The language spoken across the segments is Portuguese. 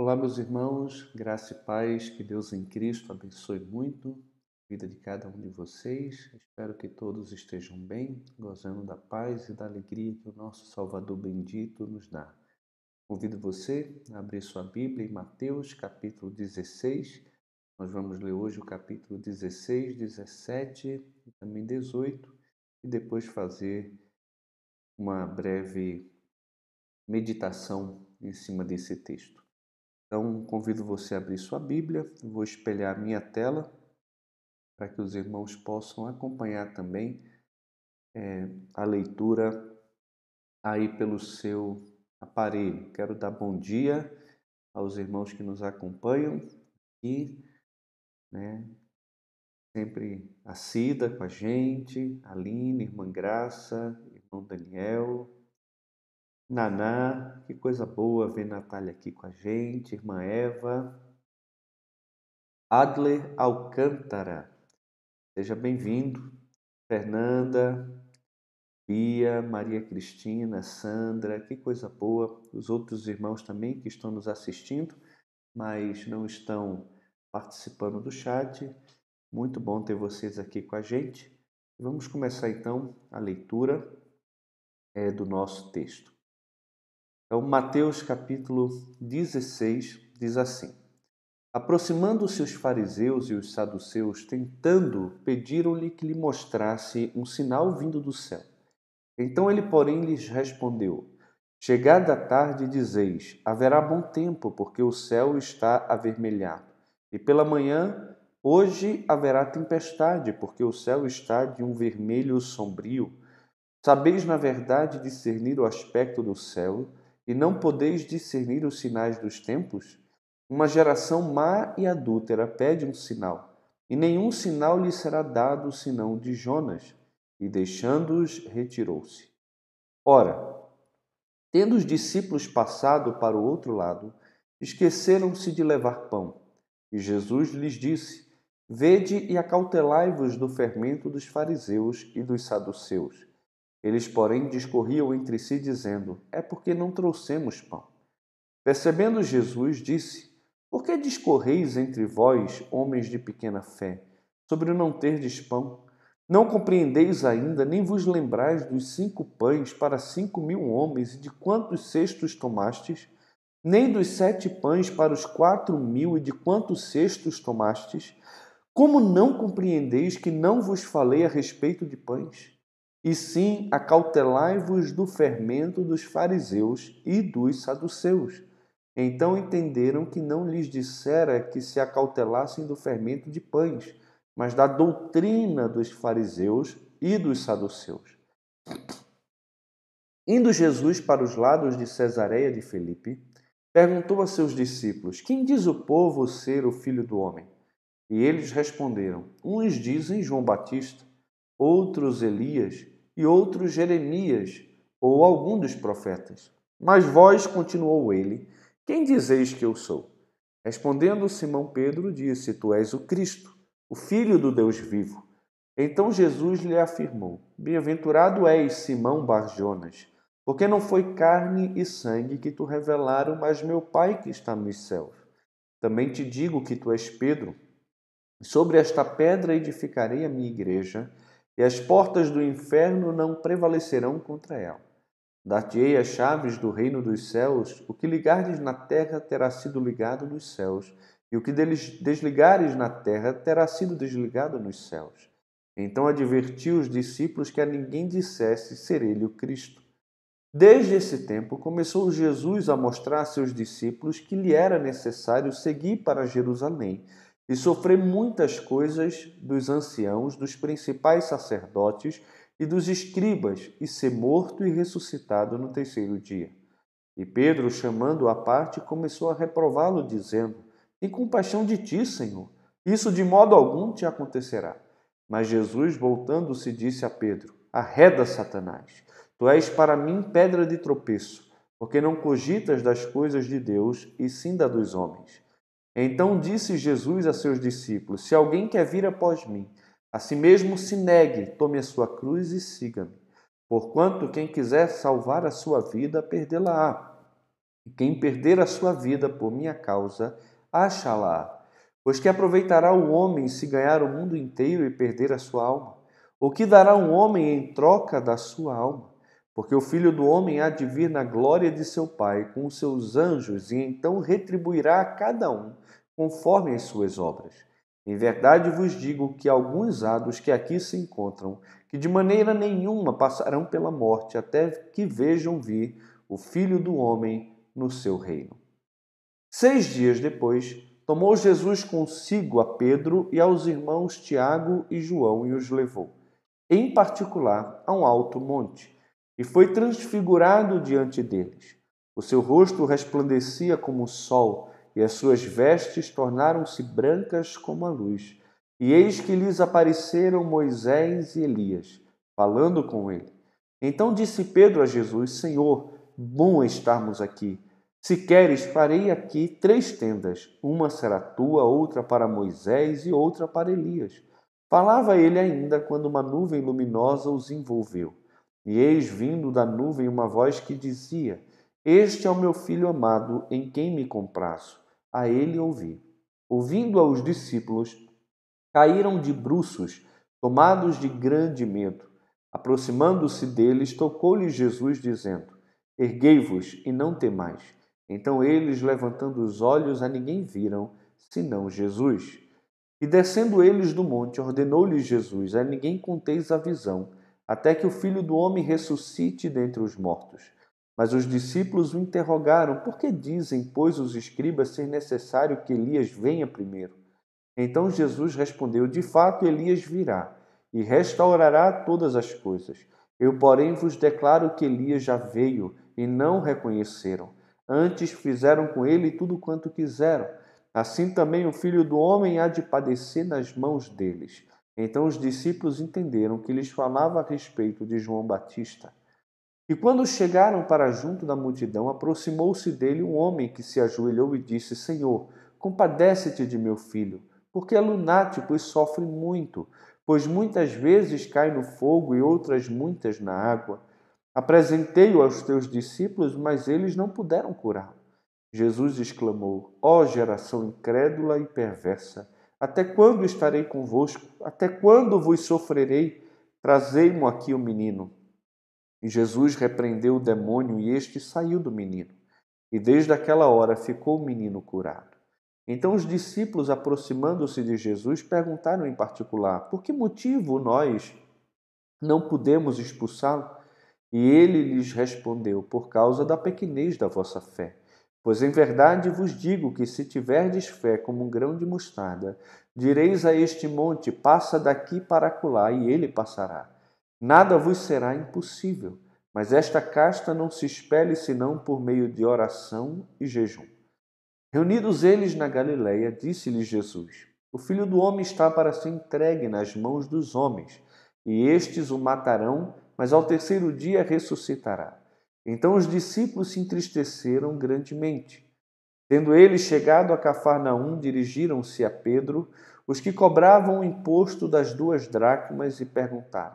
Olá, meus irmãos, graça e paz, que Deus em Cristo abençoe muito a vida de cada um de vocês. Espero que todos estejam bem, gozando da paz e da alegria que o nosso Salvador bendito nos dá. Convido você a abrir sua Bíblia em Mateus, capítulo 16. Nós vamos ler hoje o capítulo 16, 17 e também 18 e depois fazer uma breve meditação em cima desse texto. Então, convido você a abrir sua Bíblia, vou espelhar a minha tela para que os irmãos possam acompanhar também é, a leitura aí pelo seu aparelho. Quero dar bom dia aos irmãos que nos acompanham e né, sempre a Cida com a gente, a Aline, irmã Graça, irmão Daniel, Naná, que coisa boa ver Natália aqui com a gente, irmã Eva. Adler Alcântara, seja bem-vindo. Fernanda, Bia, Maria Cristina, Sandra, que coisa boa. Os outros irmãos também que estão nos assistindo, mas não estão participando do chat. Muito bom ter vocês aqui com a gente. Vamos começar então a leitura é, do nosso texto. Então, Mateus capítulo 16 diz assim: Aproximando-se os fariseus e os saduceus, tentando, pediram-lhe que lhe mostrasse um sinal vindo do céu. Então ele, porém, lhes respondeu: Chegada a tarde, dizeis: haverá bom tempo, porque o céu está avermelhado. E pela manhã, hoje haverá tempestade, porque o céu está de um vermelho sombrio. Sabeis, na verdade, discernir o aspecto do céu e não podeis discernir os sinais dos tempos? Uma geração má e adúltera pede um sinal, e nenhum sinal lhe será dado senão de Jonas. E deixando-os, retirou-se. Ora, tendo os discípulos passado para o outro lado, esqueceram-se de levar pão. E Jesus lhes disse: Vede e acautelai-vos do fermento dos fariseus e dos saduceus. Eles, porém, discorriam entre si, dizendo: É porque não trouxemos pão. Percebendo Jesus, disse: Por que discorreis entre vós, homens de pequena fé, sobre o não terdes pão? Não compreendeis ainda, nem vos lembrais dos cinco pães para cinco mil homens e de quantos cestos tomastes? Nem dos sete pães para os quatro mil e de quantos cestos tomastes? Como não compreendeis que não vos falei a respeito de pães? E sim acautelai-vos do fermento dos fariseus e dos saduceus. Então entenderam que não lhes dissera que se acautelassem do fermento de pães, mas da doutrina dos fariseus e dos saduceus. Indo Jesus para os lados de Cesareia de Felipe, perguntou a seus discípulos: Quem diz o povo ser o filho do homem? E eles responderam: Uns dizem João Batista, outros Elias e outros Jeremias ou algum dos profetas. Mas vós, continuou ele, quem dizeis que eu sou? Respondendo Simão Pedro, disse: Tu és o Cristo, o Filho do Deus vivo. Então Jesus lhe afirmou: Bem-aventurado és, Simão Barjonas, porque não foi carne e sangue que tu revelaram, mas meu Pai que está nos céus. Também te digo que tu és Pedro, sobre esta pedra edificarei a minha igreja, e as portas do inferno não prevalecerão contra ela. Dar-te-ei as chaves do reino dos céus, o que ligardes na terra terá sido ligado nos céus, e o que desligares na terra terá sido desligado nos céus. Então advertiu os discípulos que a ninguém dissesse ser ele o Cristo. Desde esse tempo começou Jesus a mostrar a seus discípulos que lhe era necessário seguir para Jerusalém e sofrer muitas coisas dos anciãos, dos principais sacerdotes e dos escribas, e ser morto e ressuscitado no terceiro dia. E Pedro, chamando-o à parte, começou a reprová-lo, dizendo: Tem compaixão de ti, Senhor. Isso de modo algum te acontecerá. Mas Jesus, voltando-se, disse a Pedro: Arreda, Satanás. Tu és para mim pedra de tropeço, porque não cogitas das coisas de Deus, e sim da dos homens. Então disse Jesus a seus discípulos: Se alguém quer vir após mim, a si mesmo se negue, tome a sua cruz e siga-me. Porquanto quem quiser salvar a sua vida, perdê-la-á. Quem perder a sua vida por minha causa, acha-la. Pois que aproveitará o homem se ganhar o mundo inteiro e perder a sua alma? O que dará um homem em troca da sua alma? Porque o filho do homem há de vir na glória de seu Pai com os seus anjos, e então retribuirá a cada um conforme as suas obras. Em verdade vos digo que alguns há dos que aqui se encontram, que de maneira nenhuma passarão pela morte até que vejam vir o Filho do Homem no seu reino. Seis dias depois, tomou Jesus consigo a Pedro e aos irmãos Tiago e João e os levou, em particular, a um alto monte, e foi transfigurado diante deles. O seu rosto resplandecia como o sol, e as suas vestes tornaram-se brancas como a luz. E eis que lhes apareceram Moisés e Elias, falando com ele. Então disse Pedro a Jesus: Senhor, bom estarmos aqui. Se queres, farei aqui três tendas: uma será tua, outra para Moisés e outra para Elias. Falava ele ainda quando uma nuvem luminosa os envolveu. E eis vindo da nuvem uma voz que dizia: Este é o meu filho amado, em quem me compraço. A ele ouvi. Ouvindo aos discípulos, caíram de bruços, tomados de grande medo. Aproximando-se deles, tocou-lhes Jesus, dizendo: Erguei-vos e não temais. Então eles, levantando os olhos, a ninguém viram, senão Jesus. E descendo eles do monte, ordenou-lhes Jesus: A ninguém conteis a visão, até que o filho do homem ressuscite dentre os mortos. Mas os discípulos o interrogaram: Por que dizem, pois, os escribas ser necessário que Elias venha primeiro? Então Jesus respondeu: De fato, Elias virá e restaurará todas as coisas. Eu, porém, vos declaro que Elias já veio e não reconheceram Antes fizeram com ele tudo quanto quiseram. Assim também o filho do homem há de padecer nas mãos deles. Então os discípulos entenderam que lhes falava a respeito de João Batista. E quando chegaram para junto da multidão, aproximou-se dele um homem que se ajoelhou e disse: Senhor, compadece-te de meu filho, porque é lunático e sofre muito, pois muitas vezes cai no fogo e outras muitas na água. Apresentei-o aos teus discípulos, mas eles não puderam curá-lo. Jesus exclamou: Ó oh, geração incrédula e perversa, até quando estarei convosco? Até quando vos sofrerei? Trazei-mo aqui o menino. E Jesus repreendeu o demônio e este saiu do menino. E desde aquela hora ficou o menino curado. Então os discípulos, aproximando-se de Jesus, perguntaram em particular: Por que motivo nós não podemos expulsá-lo? E ele lhes respondeu: Por causa da pequenez da vossa fé. Pois em verdade vos digo que se tiverdes fé como um grão de mostarda, direis a este monte: Passa daqui para acolá, e ele passará. Nada vos será impossível. Mas esta casta não se espelhe senão por meio de oração e jejum. Reunidos eles na Galileia, disse-lhes Jesus: O filho do homem está para ser entregue nas mãos dos homens, e estes o matarão mas ao terceiro dia ressuscitará. Então os discípulos se entristeceram grandemente. Tendo eles chegado a Cafarnaum, dirigiram-se a Pedro, os que cobravam o imposto das duas dracmas, e perguntaram: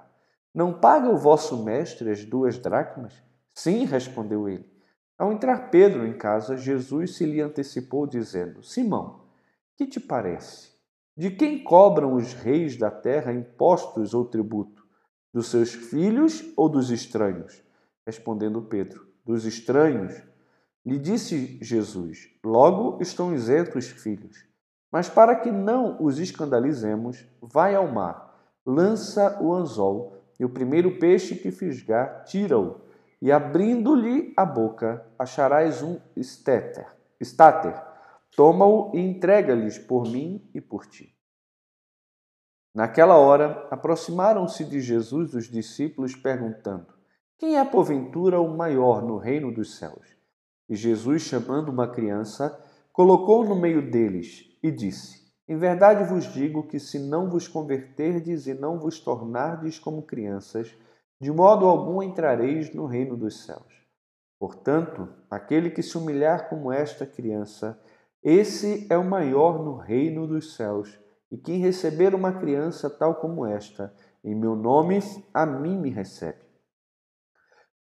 Não paga o vosso mestre as duas dracmas? Sim, respondeu ele. Ao entrar Pedro em casa, Jesus se lhe antecipou, dizendo: Simão, que te parece? De quem cobram os reis da terra impostos ou tributo? Dos seus filhos ou dos estranhos? Respondendo Pedro: Dos estranhos. Lhe disse Jesus: Logo estão isentos os filhos. Mas para que não os escandalizemos, vai ao mar, lança o anzol, e o primeiro peixe que fisgar, tira-o, e abrindo-lhe a boca, acharás um estéter, estáter. Toma-o e entrega-lhes por mim e por ti. Naquela hora, aproximaram-se de Jesus os discípulos, perguntando: Quem é porventura o maior no reino dos céus? E Jesus, chamando uma criança, colocou no meio deles e disse: Em verdade vos digo que se não vos converterdes e não vos tornardes como crianças, de modo algum entrareis no reino dos céus. Portanto, aquele que se humilhar como esta criança, esse é o maior no reino dos céus. E quem receber uma criança tal como esta, em meu nome, a mim me recebe.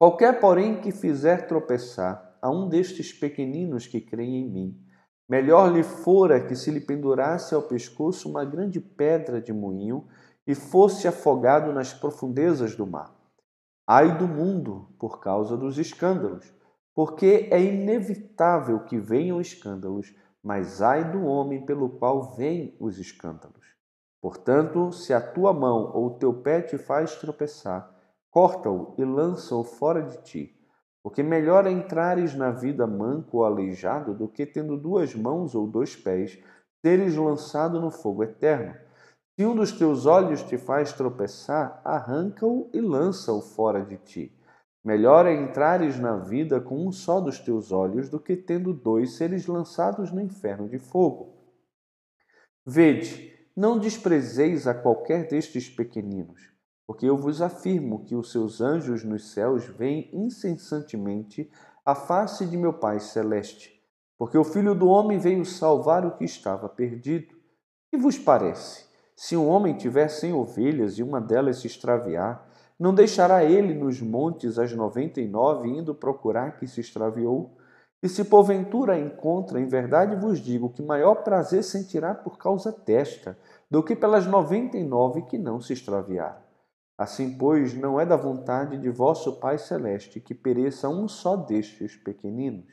Qualquer, porém, que fizer tropeçar a um destes pequeninos que creem em mim. Melhor lhe fora que se lhe pendurasse ao pescoço uma grande pedra de moinho e fosse afogado nas profundezas do mar. Ai do mundo por causa dos escândalos, porque é inevitável que venham escândalos, mas ai do homem pelo qual vêm os escândalos. Portanto, se a tua mão ou o teu pé te faz tropeçar, corta-o e lança-o fora de ti porque melhor é entrares na vida manco ou aleijado do que tendo duas mãos ou dois pés, seres lançado no fogo eterno. Se um dos teus olhos te faz tropeçar, arranca-o e lança-o fora de ti. Melhor é entrares na vida com um só dos teus olhos do que tendo dois seres lançados no inferno de fogo. Vede, não desprezeis a qualquer destes pequeninos porque eu vos afirmo que os seus anjos nos céus veem incessantemente a face de meu Pai celeste. Porque o Filho do Homem veio salvar o que estava perdido. Que vos parece? Se um homem tiver cem ovelhas e uma delas se extraviar, não deixará ele nos montes as noventa e nove indo procurar que se extraviou? E se porventura encontra, em verdade vos digo que maior prazer sentirá por causa desta do que pelas noventa e nove que não se extraviaram. Assim, pois, não é da vontade de vosso Pai Celeste que pereça um só destes pequeninos.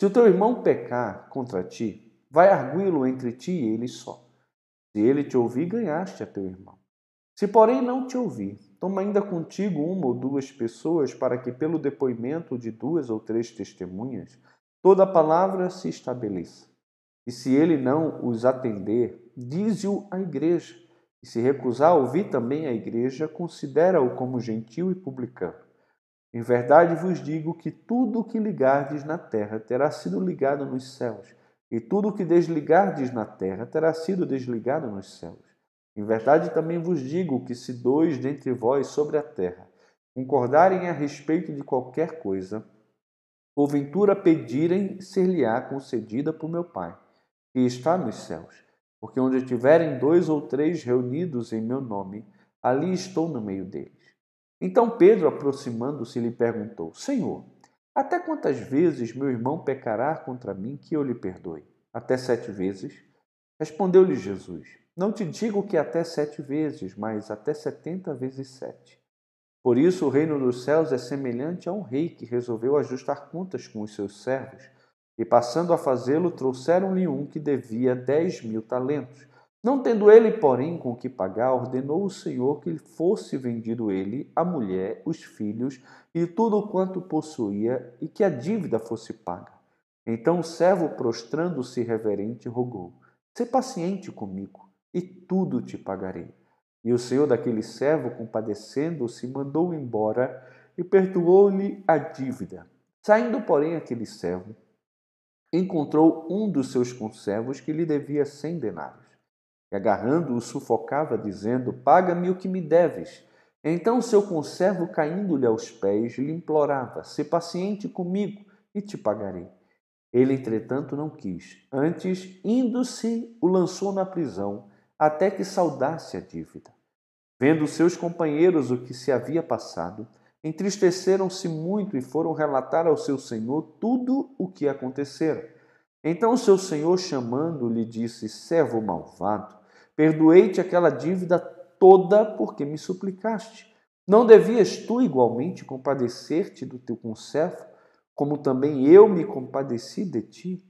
Se o teu irmão pecar contra ti, vai arguí-lo entre ti e ele só. Se ele te ouvir, ganhaste a teu irmão. Se, porém, não te ouvir, toma ainda contigo uma ou duas pessoas, para que, pelo depoimento de duas ou três testemunhas, toda a palavra se estabeleça. E se ele não os atender, dize-o à igreja. E se recusar a ouvir também a igreja, considera-o como gentil e publicano. Em verdade vos digo que tudo o que ligardes na terra terá sido ligado nos céus, e tudo o que desligardes na terra terá sido desligado nos céus. Em verdade também vos digo que se dois dentre vós sobre a terra concordarem a respeito de qualquer coisa, porventura pedirem, ser-lhe-á concedida por meu Pai, que está nos céus. Porque onde tiverem dois ou três reunidos em meu nome, ali estou no meio deles. Então Pedro, aproximando-se, lhe perguntou: Senhor, até quantas vezes meu irmão pecará contra mim que eu lhe perdoe? Até sete vezes? Respondeu-lhe Jesus: Não te digo que até sete vezes, mas até setenta vezes sete. Por isso o reino dos céus é semelhante a um rei que resolveu ajustar contas com os seus servos. E passando a fazê-lo, trouxeram-lhe um que devia dez mil talentos. Não tendo ele, porém, com que pagar, ordenou o Senhor que fosse vendido ele, a mulher, os filhos e tudo quanto possuía, e que a dívida fosse paga. Então o servo, prostrando-se reverente, rogou: Sê paciente comigo, e tudo te pagarei. E o senhor daquele servo, compadecendo-se, mandou-o embora e perdoou-lhe a dívida. Saindo, porém, aquele servo, encontrou um dos seus conservos que lhe devia cem denários. E agarrando-o, sufocava, dizendo: Paga-me o que me deves. Então seu conservo, caindo-lhe aos pés, lhe implorava: Se paciente comigo e te pagarei. Ele, entretanto, não quis. Antes, indo-se, o lançou na prisão, até que saudasse a dívida. Vendo seus companheiros o que se havia passado, entristeceram-se muito e foram relatar ao seu senhor tudo o que acontecera. Então seu senhor, chamando-lhe, disse: Servo malvado, perdoei-te aquela dívida toda porque me suplicaste. Não devias tu igualmente compadecer-te do teu conservo, como também eu me compadeci de ti?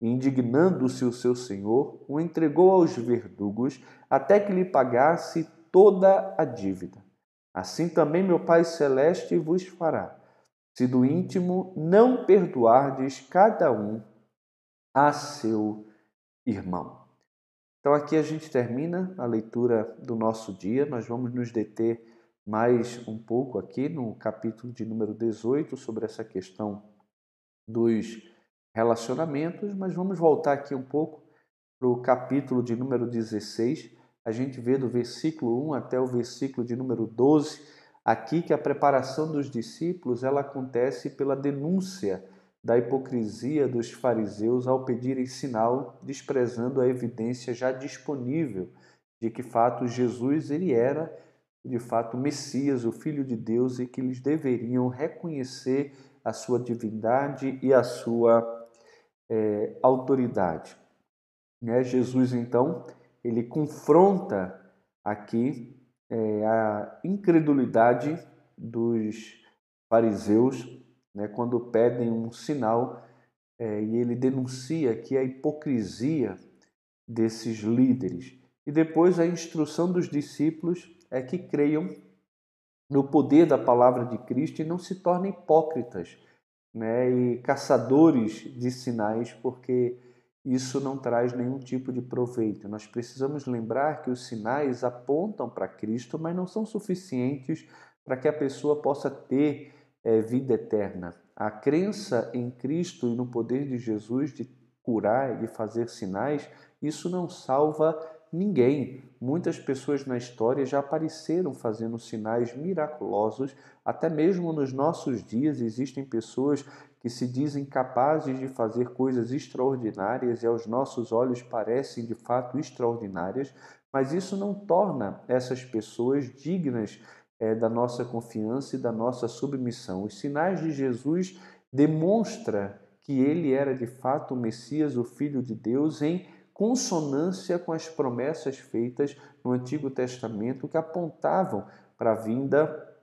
Indignando-se o seu senhor, o entregou aos verdugos até que lhe pagasse toda a dívida. Assim também meu Pai Celeste vos fará, se do íntimo não perdoardes cada um a seu irmão. Então aqui a gente termina a leitura do nosso dia. Nós vamos nos deter mais um pouco aqui no capítulo de número 18 sobre essa questão dos relacionamentos, mas vamos voltar aqui um pouco para o capítulo de número 16 a gente vê do versículo 1 até o versículo de número 12, aqui que a preparação dos discípulos ela acontece pela denúncia da hipocrisia dos fariseus ao pedirem sinal, desprezando a evidência já disponível de que fato Jesus ele era de fato Messias, o Filho de Deus e que eles deveriam reconhecer a sua divindade e a sua é, autoridade. Né? Jesus, então, ele confronta aqui é, a incredulidade dos fariseus né, quando pedem um sinal é, e ele denuncia que a hipocrisia desses líderes. E depois a instrução dos discípulos é que creiam no poder da palavra de Cristo e não se tornem hipócritas né, e caçadores de sinais, porque isso não traz nenhum tipo de proveito. Nós precisamos lembrar que os sinais apontam para Cristo, mas não são suficientes para que a pessoa possa ter é, vida eterna. A crença em Cristo e no poder de Jesus de curar e de fazer sinais, isso não salva ninguém. Muitas pessoas na história já apareceram fazendo sinais miraculosos, até mesmo nos nossos dias existem pessoas que se dizem capazes de fazer coisas extraordinárias e aos nossos olhos parecem de fato extraordinárias, mas isso não torna essas pessoas dignas é, da nossa confiança e da nossa submissão. Os sinais de Jesus demonstram que ele era de fato o Messias, o Filho de Deus, em consonância com as promessas feitas no Antigo Testamento que apontavam para a vinda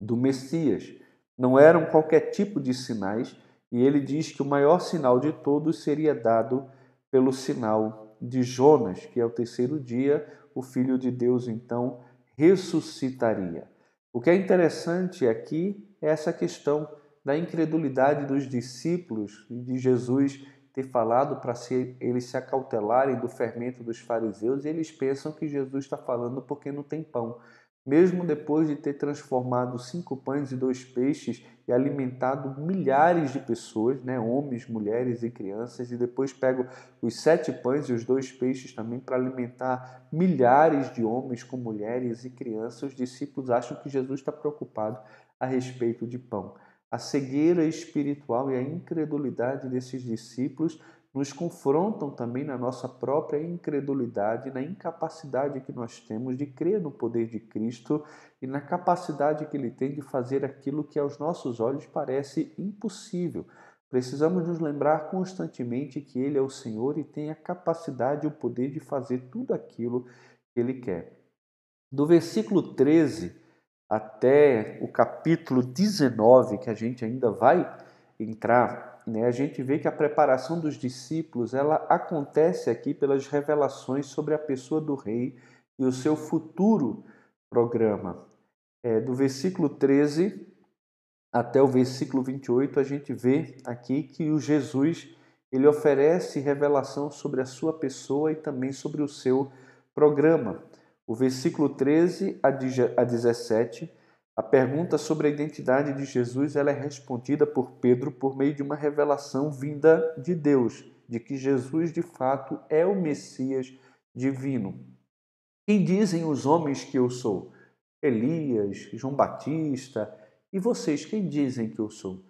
do Messias. Não eram qualquer tipo de sinais, e ele diz que o maior sinal de todos seria dado pelo sinal de Jonas, que é o terceiro dia, o Filho de Deus então ressuscitaria. O que é interessante aqui é essa questão da incredulidade dos discípulos de Jesus ter falado para eles se acautelarem do fermento dos fariseus e eles pensam que Jesus está falando porque não tem pão. Mesmo depois de ter transformado cinco pães e dois peixes e alimentado milhares de pessoas, né, homens, mulheres e crianças, e depois pego os sete pães e os dois peixes também para alimentar milhares de homens com mulheres e crianças, os discípulos acham que Jesus está preocupado a respeito de pão. A cegueira espiritual e a incredulidade desses discípulos nos confrontam também na nossa própria incredulidade, na incapacidade que nós temos de crer no poder de Cristo e na capacidade que ele tem de fazer aquilo que aos nossos olhos parece impossível. Precisamos nos lembrar constantemente que ele é o Senhor e tem a capacidade e o poder de fazer tudo aquilo que ele quer. Do versículo 13 até o capítulo 19, que a gente ainda vai entrar, né, a gente vê que a preparação dos discípulos ela acontece aqui pelas revelações sobre a pessoa do rei e o seu futuro programa. É, do versículo 13 até o versículo 28, a gente vê aqui que o Jesus ele oferece revelação sobre a sua pessoa e também sobre o seu programa. O versículo 13 a 17, a pergunta sobre a identidade de Jesus ela é respondida por Pedro por meio de uma revelação vinda de Deus, de que Jesus de fato é o Messias divino. Quem dizem os homens que eu sou? Elias, João Batista, e vocês quem dizem que eu sou?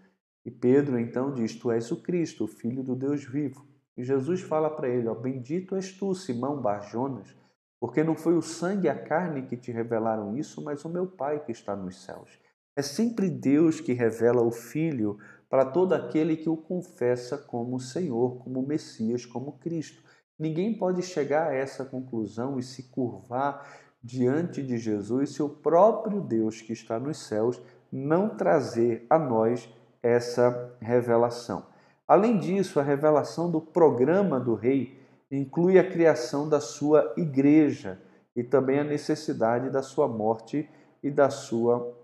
E Pedro então diz: Tu és o Cristo, o Filho do Deus vivo. E Jesus fala para ele: ó, Bendito és tu, Simão Barjonas, porque não foi o sangue e a carne que te revelaram isso, mas o meu Pai que está nos céus. É sempre Deus que revela o Filho para todo aquele que o confessa como Senhor, como Messias, como Cristo. Ninguém pode chegar a essa conclusão e se curvar diante de Jesus se o próprio Deus que está nos céus não trazer a nós essa revelação. Além disso, a revelação do programa do rei inclui a criação da sua igreja e também a necessidade da sua morte e da sua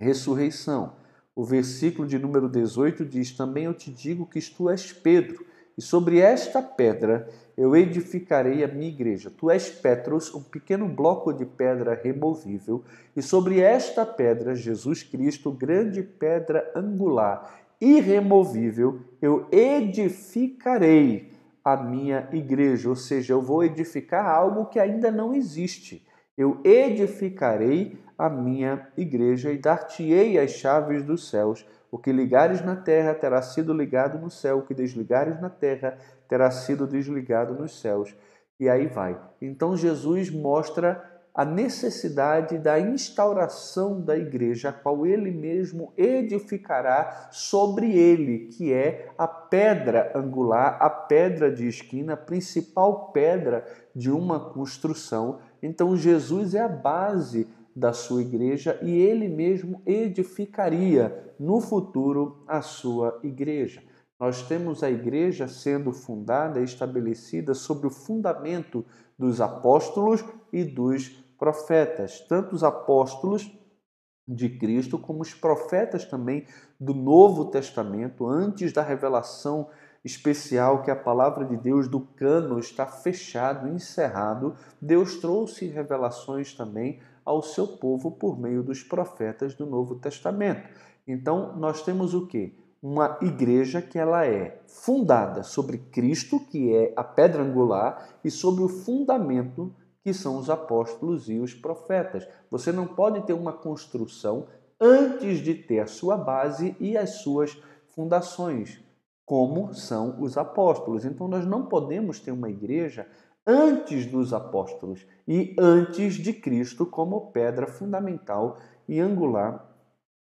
ressurreição. O versículo de número 18 diz: Também eu te digo que tu és Pedro, e sobre esta pedra eu edificarei a minha igreja. Tu és Petros, um pequeno bloco de pedra removível, e sobre esta pedra, Jesus Cristo, grande pedra angular, irremovível, eu edificarei a minha igreja, ou seja, eu vou edificar algo que ainda não existe. Eu edificarei a minha igreja e dar-te-ei as chaves dos céus. O que ligares na terra terá sido ligado no céu, o que desligares na terra terá sido desligado nos céus. E aí vai. Então Jesus mostra a necessidade da instauração da igreja, a qual ele mesmo edificará sobre ele, que é a pedra angular, a pedra de esquina, a principal pedra de uma construção. Então, Jesus é a base da sua igreja e ele mesmo edificaria no futuro a sua igreja. Nós temos a igreja sendo fundada estabelecida sobre o fundamento dos apóstolos e dos profetas, tanto os apóstolos de Cristo como os profetas também do Novo Testamento, antes da revelação especial que a palavra de Deus do cano está fechado, encerrado, Deus trouxe revelações também ao seu povo por meio dos profetas do Novo Testamento. Então, nós temos o que? Uma igreja que ela é fundada sobre Cristo, que é a pedra angular, e sobre o fundamento que são os apóstolos e os profetas. Você não pode ter uma construção antes de ter a sua base e as suas fundações, como são os apóstolos. Então nós não podemos ter uma igreja antes dos apóstolos e antes de Cristo como pedra fundamental e angular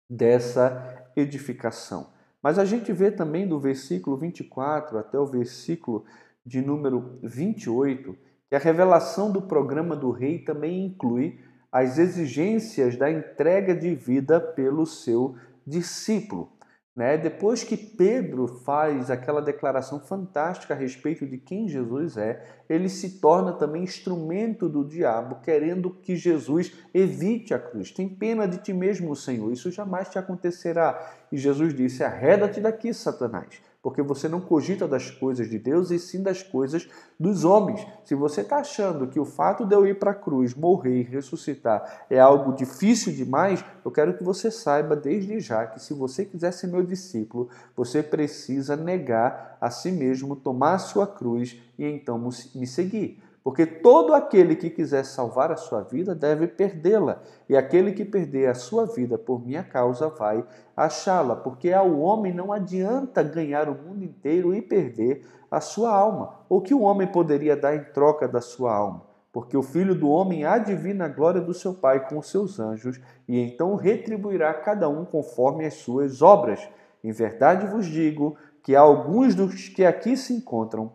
dessa edificação. Mas a gente vê também do versículo 24 até o versículo de número 28 que a revelação do programa do rei também inclui as exigências da entrega de vida pelo seu discípulo. Né? Depois que Pedro faz aquela declaração fantástica a respeito de quem Jesus é, ele se torna também instrumento do diabo, querendo que Jesus evite a cruz. Tem pena de ti mesmo, Senhor, isso jamais te acontecerá. E Jesus disse: Arreda-te daqui, Satanás porque você não cogita das coisas de Deus e sim das coisas dos homens. Se você está achando que o fato de eu ir para a cruz, morrer e ressuscitar é algo difícil demais, eu quero que você saiba desde já que se você quiser ser meu discípulo, você precisa negar a si mesmo, tomar a sua cruz e então me seguir. Porque todo aquele que quiser salvar a sua vida deve perdê-la, e aquele que perder a sua vida por minha causa vai achá-la, porque ao homem não adianta ganhar o mundo inteiro e perder a sua alma. O que o homem poderia dar em troca da sua alma? Porque o filho do homem de vir na glória do seu Pai com os seus anjos, e então retribuirá cada um conforme as suas obras. Em verdade vos digo que alguns dos que aqui se encontram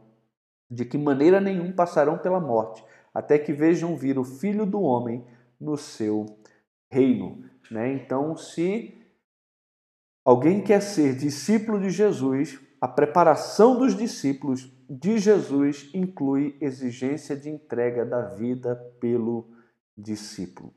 de que maneira nenhum passarão pela morte, até que vejam vir o Filho do Homem no seu reino. Né? Então, se alguém quer ser discípulo de Jesus, a preparação dos discípulos de Jesus inclui exigência de entrega da vida pelo discípulo.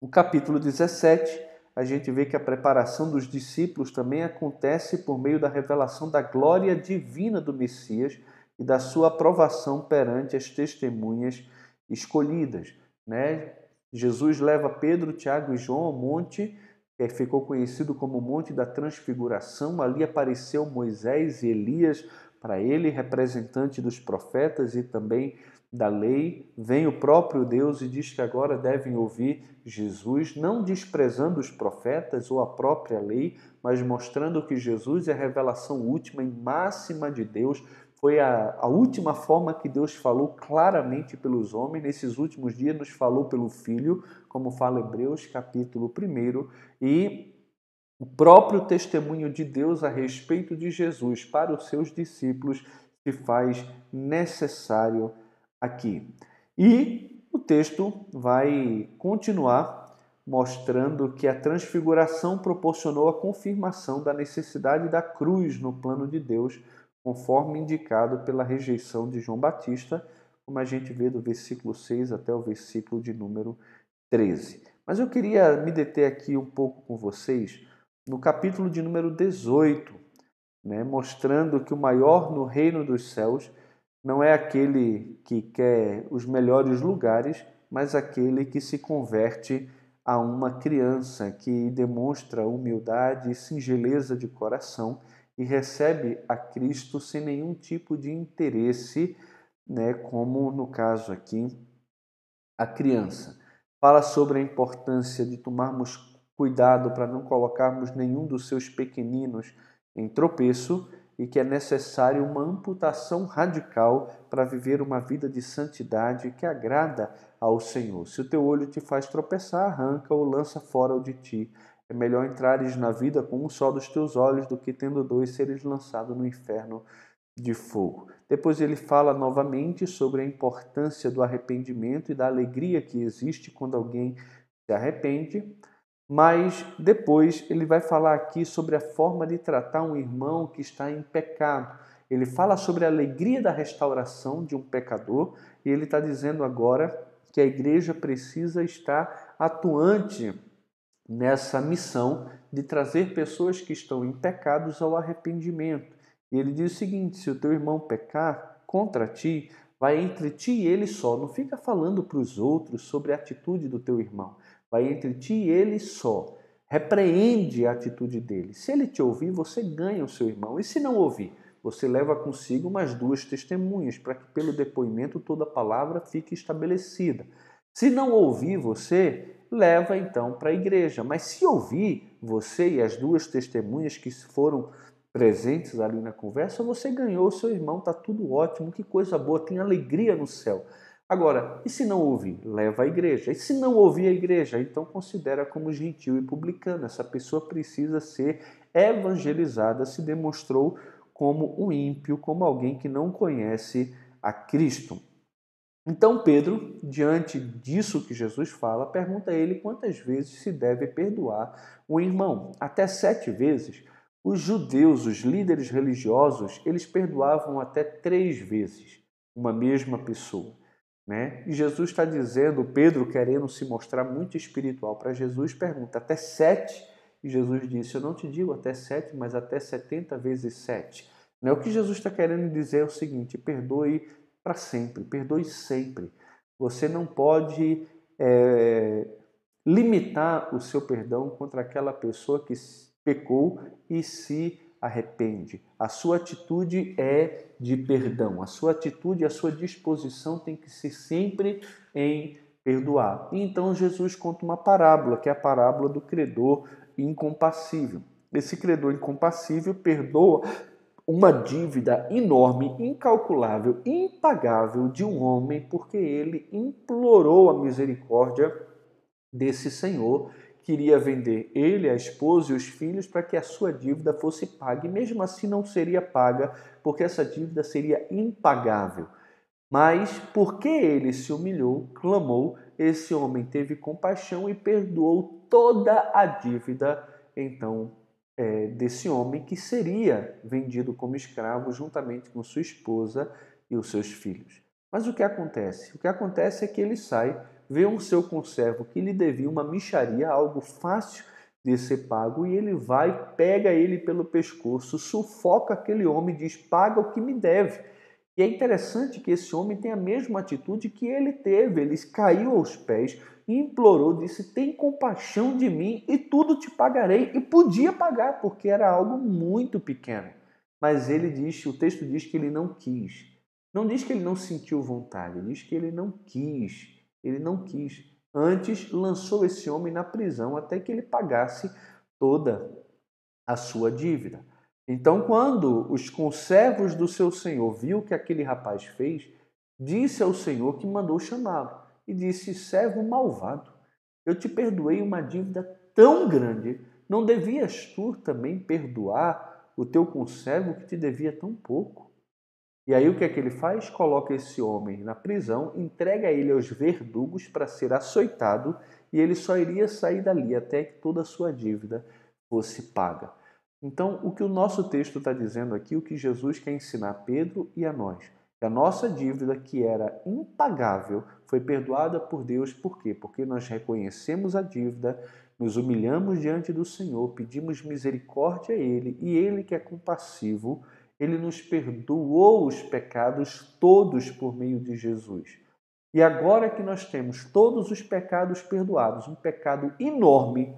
No capítulo 17, a gente vê que a preparação dos discípulos também acontece por meio da revelação da glória divina do Messias e da sua aprovação perante as testemunhas escolhidas. Né? Jesus leva Pedro, Tiago e João ao monte, que ficou conhecido como o Monte da Transfiguração. Ali apareceu Moisés e Elias para ele, representante dos profetas e também da lei. Vem o próprio Deus e diz que agora devem ouvir Jesus, não desprezando os profetas ou a própria lei, mas mostrando que Jesus é a revelação última e máxima de Deus foi a, a última forma que Deus falou claramente pelos homens. Nesses últimos dias, nos falou pelo Filho, como fala Hebreus, capítulo 1. E o próprio testemunho de Deus a respeito de Jesus para os seus discípulos se faz necessário aqui. E o texto vai continuar mostrando que a transfiguração proporcionou a confirmação da necessidade da cruz no plano de Deus conforme indicado pela rejeição de João Batista, como a gente vê do versículo 6 até o versículo de número 13. Mas eu queria me deter aqui um pouco com vocês no capítulo de número 18, né, mostrando que o maior no reino dos céus não é aquele que quer os melhores lugares, mas aquele que se converte a uma criança que demonstra humildade e singeleza de coração e recebe a Cristo sem nenhum tipo de interesse, né, como no caso aqui a criança. Fala sobre a importância de tomarmos cuidado para não colocarmos nenhum dos seus pequeninos em tropeço e que é necessário uma amputação radical para viver uma vida de santidade que agrada ao Senhor. Se o teu olho te faz tropeçar, arranca ou lança fora o de ti. É melhor entrares na vida com um só dos teus olhos do que tendo dois seres lançado no inferno de fogo. Depois ele fala novamente sobre a importância do arrependimento e da alegria que existe quando alguém se arrepende. Mas depois ele vai falar aqui sobre a forma de tratar um irmão que está em pecado. Ele fala sobre a alegria da restauração de um pecador e ele está dizendo agora que a igreja precisa estar atuante nessa missão de trazer pessoas que estão em pecados ao arrependimento. E ele diz o seguinte: se o teu irmão pecar contra ti, vai entre ti e ele só. Não fica falando para os outros sobre a atitude do teu irmão vai entre ti e ele só. Repreende a atitude dele. Se ele te ouvir, você ganha o seu irmão. E se não ouvir, você leva consigo mais duas testemunhas, para que pelo depoimento toda palavra fique estabelecida. Se não ouvir você, leva então para a igreja. Mas se ouvir você e as duas testemunhas que foram presentes ali na conversa, você ganhou seu irmão, está tudo ótimo, que coisa boa, tem alegria no céu. Agora, e se não ouvir? Leva à igreja. E se não ouvir a igreja? Então considera como gentil e publicano. Essa pessoa precisa ser evangelizada, se demonstrou como um ímpio, como alguém que não conhece a Cristo. Então Pedro, diante disso que Jesus fala, pergunta a ele quantas vezes se deve perdoar o irmão. Até sete vezes. Os judeus, os líderes religiosos, eles perdoavam até três vezes uma mesma pessoa. Né? E Jesus está dizendo, Pedro querendo se mostrar muito espiritual para Jesus, pergunta até sete. E Jesus disse: Eu não te digo até sete, mas até setenta vezes sete. Né? O que Jesus está querendo dizer é o seguinte: perdoe para sempre, perdoe sempre. Você não pode é, limitar o seu perdão contra aquela pessoa que pecou e se arrepende. A sua atitude é de perdão. A sua atitude, a sua disposição tem que ser sempre em perdoar. Então Jesus conta uma parábola, que é a parábola do credor incompassível. Esse credor incompassível perdoa uma dívida enorme, incalculável, impagável de um homem, porque ele implorou a misericórdia desse Senhor queria vender ele, a esposa e os filhos para que a sua dívida fosse paga. E mesmo assim não seria paga, porque essa dívida seria impagável. Mas porque ele se humilhou, clamou, esse homem teve compaixão e perdoou toda a dívida, então, é, desse homem que seria vendido como escravo juntamente com sua esposa e os seus filhos. Mas o que acontece? O que acontece é que ele sai vê um seu conservo que lhe devia uma micharia, algo fácil de ser pago, e ele vai, pega ele pelo pescoço, sufoca aquele homem e diz: Paga o que me deve. E é interessante que esse homem tem a mesma atitude que ele teve. Ele caiu aos pés e implorou, disse: Tem compaixão de mim e tudo te pagarei. E podia pagar, porque era algo muito pequeno. Mas ele diz, o texto diz que ele não quis. Não diz que ele não sentiu vontade, diz que ele não quis. Ele não quis. Antes, lançou esse homem na prisão até que ele pagasse toda a sua dívida. Então, quando os conservos do seu senhor viu o que aquele rapaz fez, disse ao senhor que mandou chamá-lo e disse: Servo malvado, eu te perdoei uma dívida tão grande, não devias tu também perdoar o teu conservo que te devia tão pouco? E aí o que é que ele faz? Coloca esse homem na prisão, entrega ele aos verdugos para ser açoitado e ele só iria sair dali até que toda a sua dívida fosse paga. Então, o que o nosso texto está dizendo aqui, o que Jesus quer ensinar a Pedro e a nós, que a nossa dívida, que era impagável, foi perdoada por Deus. Por quê? Porque nós reconhecemos a dívida, nos humilhamos diante do Senhor, pedimos misericórdia a Ele e Ele, que é compassivo, ele nos perdoou os pecados todos por meio de Jesus. E agora que nós temos todos os pecados perdoados, um pecado enorme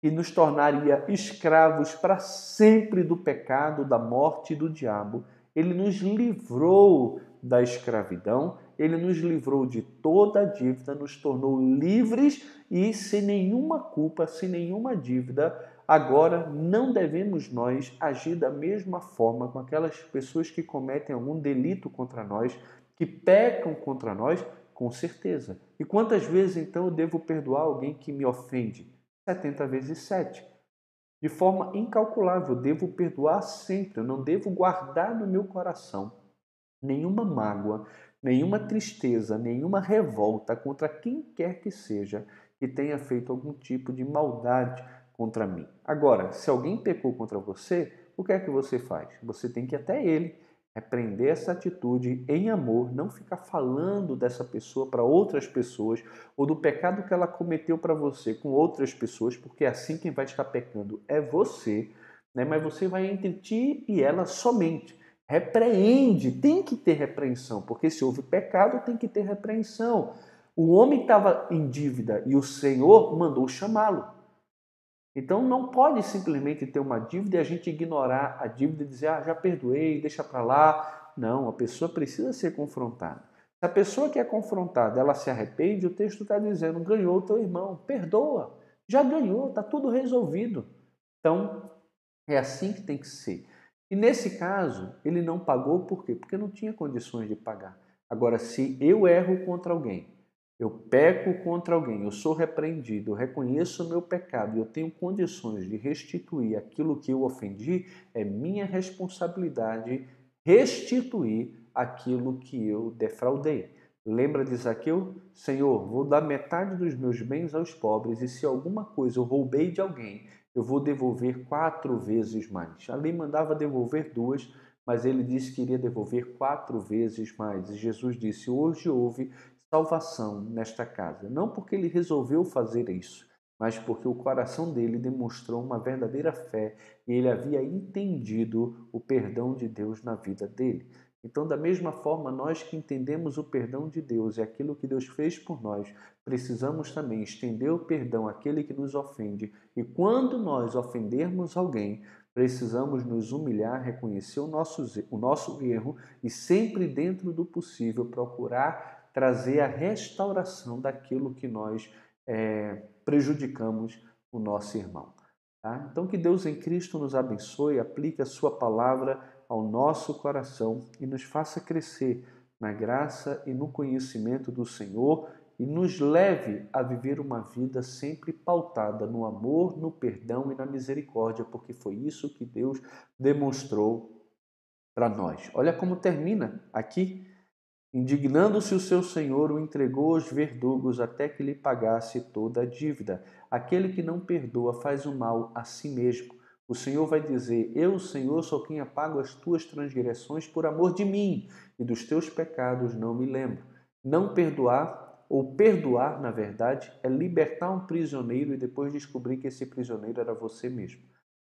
que nos tornaria escravos para sempre do pecado, da morte e do diabo, ele nos livrou da escravidão, ele nos livrou de toda a dívida, nos tornou livres e sem nenhuma culpa, sem nenhuma dívida, Agora, não devemos nós agir da mesma forma com aquelas pessoas que cometem algum delito contra nós, que pecam contra nós, com certeza. E quantas vezes então eu devo perdoar alguém que me ofende? 70 vezes 7. De forma incalculável, devo perdoar sempre, eu não devo guardar no meu coração nenhuma mágoa, nenhuma tristeza, nenhuma revolta contra quem quer que seja que tenha feito algum tipo de maldade contra mim. Agora, se alguém pecou contra você, o que é que você faz? Você tem que ir até ele, repreender essa atitude em amor, não ficar falando dessa pessoa para outras pessoas ou do pecado que ela cometeu para você com outras pessoas, porque é assim quem vai estar pecando é você, né? mas você vai entre ti e ela somente. Repreende, tem que ter repreensão, porque se houve pecado, tem que ter repreensão. O homem estava em dívida e o Senhor mandou chamá-lo. Então não pode simplesmente ter uma dívida e a gente ignorar a dívida e dizer, ah, já perdoei, deixa para lá. Não, a pessoa precisa ser confrontada. Se a pessoa que é confrontada, ela se arrepende, o texto está dizendo, ganhou o teu irmão, perdoa. Já ganhou, está tudo resolvido. Então, é assim que tem que ser. E nesse caso, ele não pagou por quê? Porque não tinha condições de pagar. Agora, se eu erro contra alguém, eu peco contra alguém, eu sou repreendido, eu reconheço o meu pecado e eu tenho condições de restituir aquilo que eu ofendi, é minha responsabilidade restituir aquilo que eu defraudei. Lembra de Zaqueu? Senhor, vou dar metade dos meus bens aos pobres e se alguma coisa eu roubei de alguém, eu vou devolver quatro vezes mais. A lei mandava devolver duas, mas ele disse que iria devolver quatro vezes mais. E Jesus disse: Hoje houve salvação nesta casa. Não porque ele resolveu fazer isso, mas porque o coração dele demonstrou uma verdadeira fé e ele havia entendido o perdão de Deus na vida dele. Então, da mesma forma, nós que entendemos o perdão de Deus e aquilo que Deus fez por nós, precisamos também estender o perdão àquele que nos ofende. E quando nós ofendermos alguém, precisamos nos humilhar, reconhecer o nosso, o nosso erro e, sempre dentro do possível, procurar trazer a restauração daquilo que nós é, prejudicamos o nosso irmão. Tá? Então, que Deus em Cristo nos abençoe, aplique a Sua palavra ao nosso coração e nos faça crescer na graça e no conhecimento do Senhor e nos leve a viver uma vida sempre pautada no amor, no perdão e na misericórdia, porque foi isso que Deus demonstrou para nós. Olha como termina aqui. Indignando-se o seu senhor, o entregou aos verdugos até que lhe pagasse toda a dívida. Aquele que não perdoa faz o mal a si mesmo. O Senhor vai dizer: Eu, Senhor, sou quem apago as tuas transgressões por amor de mim, e dos teus pecados não me lembro. Não perdoar, ou perdoar, na verdade, é libertar um prisioneiro e depois descobrir que esse prisioneiro era você mesmo.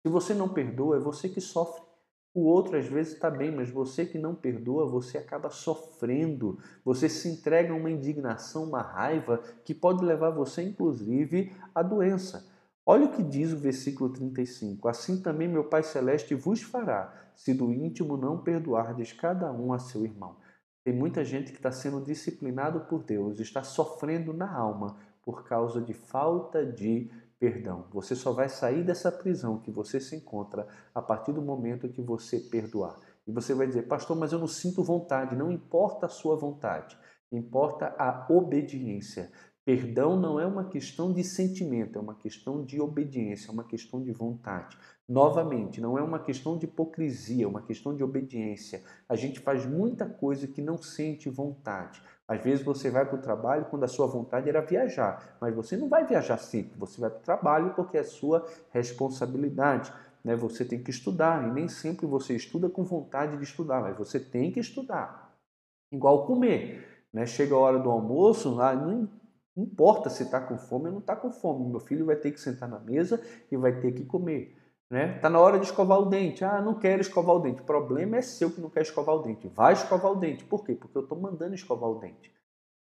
Se você não perdoa, é você que sofre. O outro às vezes está bem, mas você que não perdoa, você acaba sofrendo. Você se entrega a uma indignação, uma raiva que pode levar você, inclusive, à doença. Olha o que diz o versículo 35. Assim também meu Pai Celeste vos fará, se do íntimo não perdoardes cada um a seu irmão. Tem muita gente que está sendo disciplinado por Deus, está sofrendo na alma por causa de falta de perdão. Você só vai sair dessa prisão que você se encontra a partir do momento que você perdoar. E você vai dizer, pastor, mas eu não sinto vontade. Não importa a sua vontade, importa a obediência. Perdão não é uma questão de sentimento, é uma questão de obediência, é uma questão de vontade. Novamente, não é uma questão de hipocrisia, é uma questão de obediência. A gente faz muita coisa que não sente vontade. Às vezes você vai para o trabalho quando a sua vontade era viajar, mas você não vai viajar sempre, você vai para o trabalho porque é sua responsabilidade. Né? Você tem que estudar e nem sempre você estuda com vontade de estudar, mas você tem que estudar. Igual comer. Né? Chega a hora do almoço, ah, não não importa se está com fome ou não está com fome. Meu filho vai ter que sentar na mesa e vai ter que comer. Né? Tá na hora de escovar o dente. Ah, não quero escovar o dente. O problema é seu que não quer escovar o dente. Vai escovar o dente. Por quê? Porque eu estou mandando escovar o dente.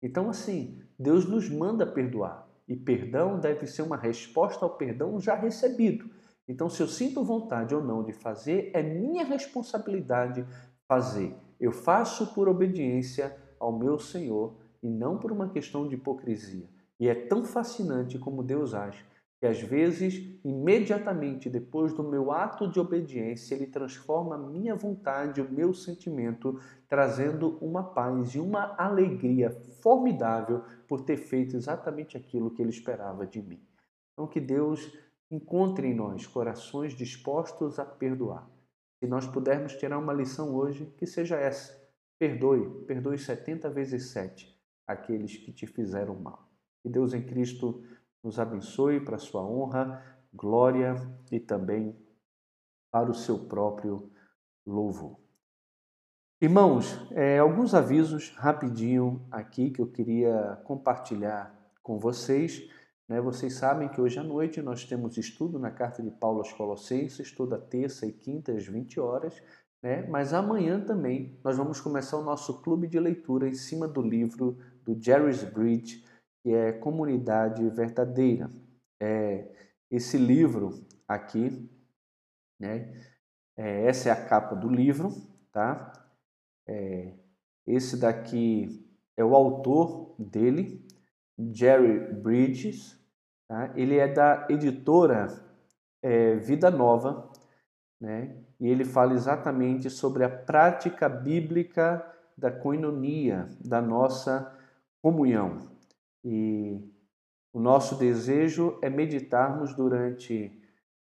Então, assim, Deus nos manda perdoar. E perdão deve ser uma resposta ao perdão já recebido. Então, se eu sinto vontade ou não de fazer, é minha responsabilidade fazer. Eu faço por obediência ao meu Senhor e não por uma questão de hipocrisia. E é tão fascinante como Deus age. que às vezes, imediatamente depois do meu ato de obediência, ele transforma a minha vontade, o meu sentimento, trazendo uma paz e uma alegria formidável por ter feito exatamente aquilo que ele esperava de mim. Então, que Deus encontre em nós corações dispostos a perdoar. Se nós pudermos tirar uma lição hoje, que seja essa: perdoe, perdoe 70 vezes 7 aqueles que te fizeram mal. Que Deus em Cristo nos abençoe para a sua honra, glória e também para o seu próprio louvor. Irmãos, é, alguns avisos rapidinho aqui que eu queria compartilhar com vocês. Né? Vocês sabem que hoje à noite nós temos estudo na carta de Paulo aos Colossenses, toda terça e quinta às 20 horas. Né? Mas amanhã também nós vamos começar o nosso clube de leitura em cima do livro do Jerry's Bridge, que é Comunidade Verdadeira. É, esse livro aqui, né, é, essa é a capa do livro, tá? É, esse daqui é o autor dele, Jerry Bridges. Tá? Ele é da editora é, Vida Nova, né? E ele fala exatamente sobre a prática bíblica da coinonia, da nossa comunhão. E o nosso desejo é meditarmos durante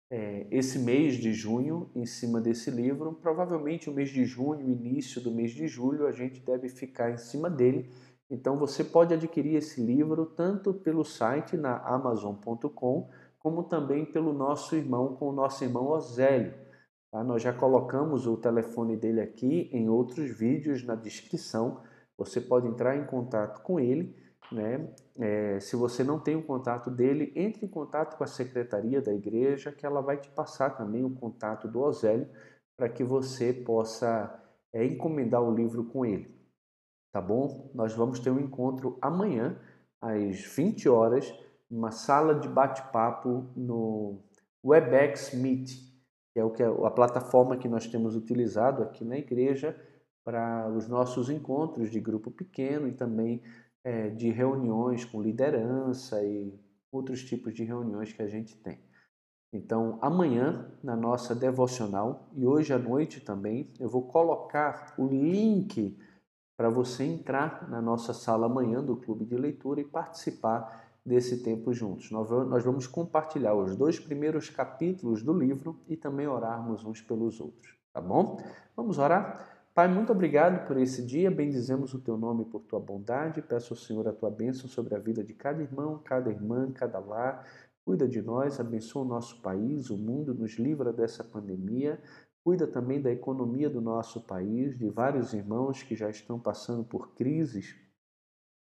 é, esse mês de junho em cima desse livro. Provavelmente o mês de junho, início do mês de julho, a gente deve ficar em cima dele. Então você pode adquirir esse livro tanto pelo site na Amazon.com, como também pelo nosso irmão, com o nosso irmão Osélio. Tá? Nós já colocamos o telefone dele aqui em outros vídeos na descrição. Você pode entrar em contato com ele né? É, se você não tem o contato dele, entre em contato com a secretaria da igreja, que ela vai te passar também o contato do Osélio para que você possa é, encomendar o livro com ele. Tá bom? Nós vamos ter um encontro amanhã, às 20 horas, numa sala de bate-papo no WebEx Meet, que é, que é a plataforma que nós temos utilizado aqui na igreja para os nossos encontros de grupo pequeno e também é, de reuniões com liderança e outros tipos de reuniões que a gente tem. Então, amanhã, na nossa devocional e hoje à noite também, eu vou colocar o link para você entrar na nossa sala amanhã do Clube de Leitura e participar desse tempo juntos. Nós vamos compartilhar os dois primeiros capítulos do livro e também orarmos uns pelos outros, tá bom? Vamos orar? Pai, muito obrigado por esse dia, bendizemos o teu nome por tua bondade, peço ao Senhor a tua bênção sobre a vida de cada irmão, cada irmã, cada lar. Cuida de nós, abençoa o nosso país, o mundo, nos livra dessa pandemia. Cuida também da economia do nosso país, de vários irmãos que já estão passando por crises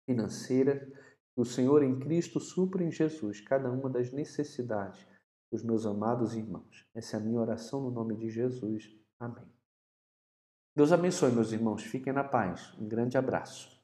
financeiras. Que o Senhor em Cristo supra em Jesus cada uma das necessidades dos meus amados irmãos. Essa é a minha oração no nome de Jesus. Amém. Deus abençoe, meus irmãos. Fiquem na paz. Um grande abraço.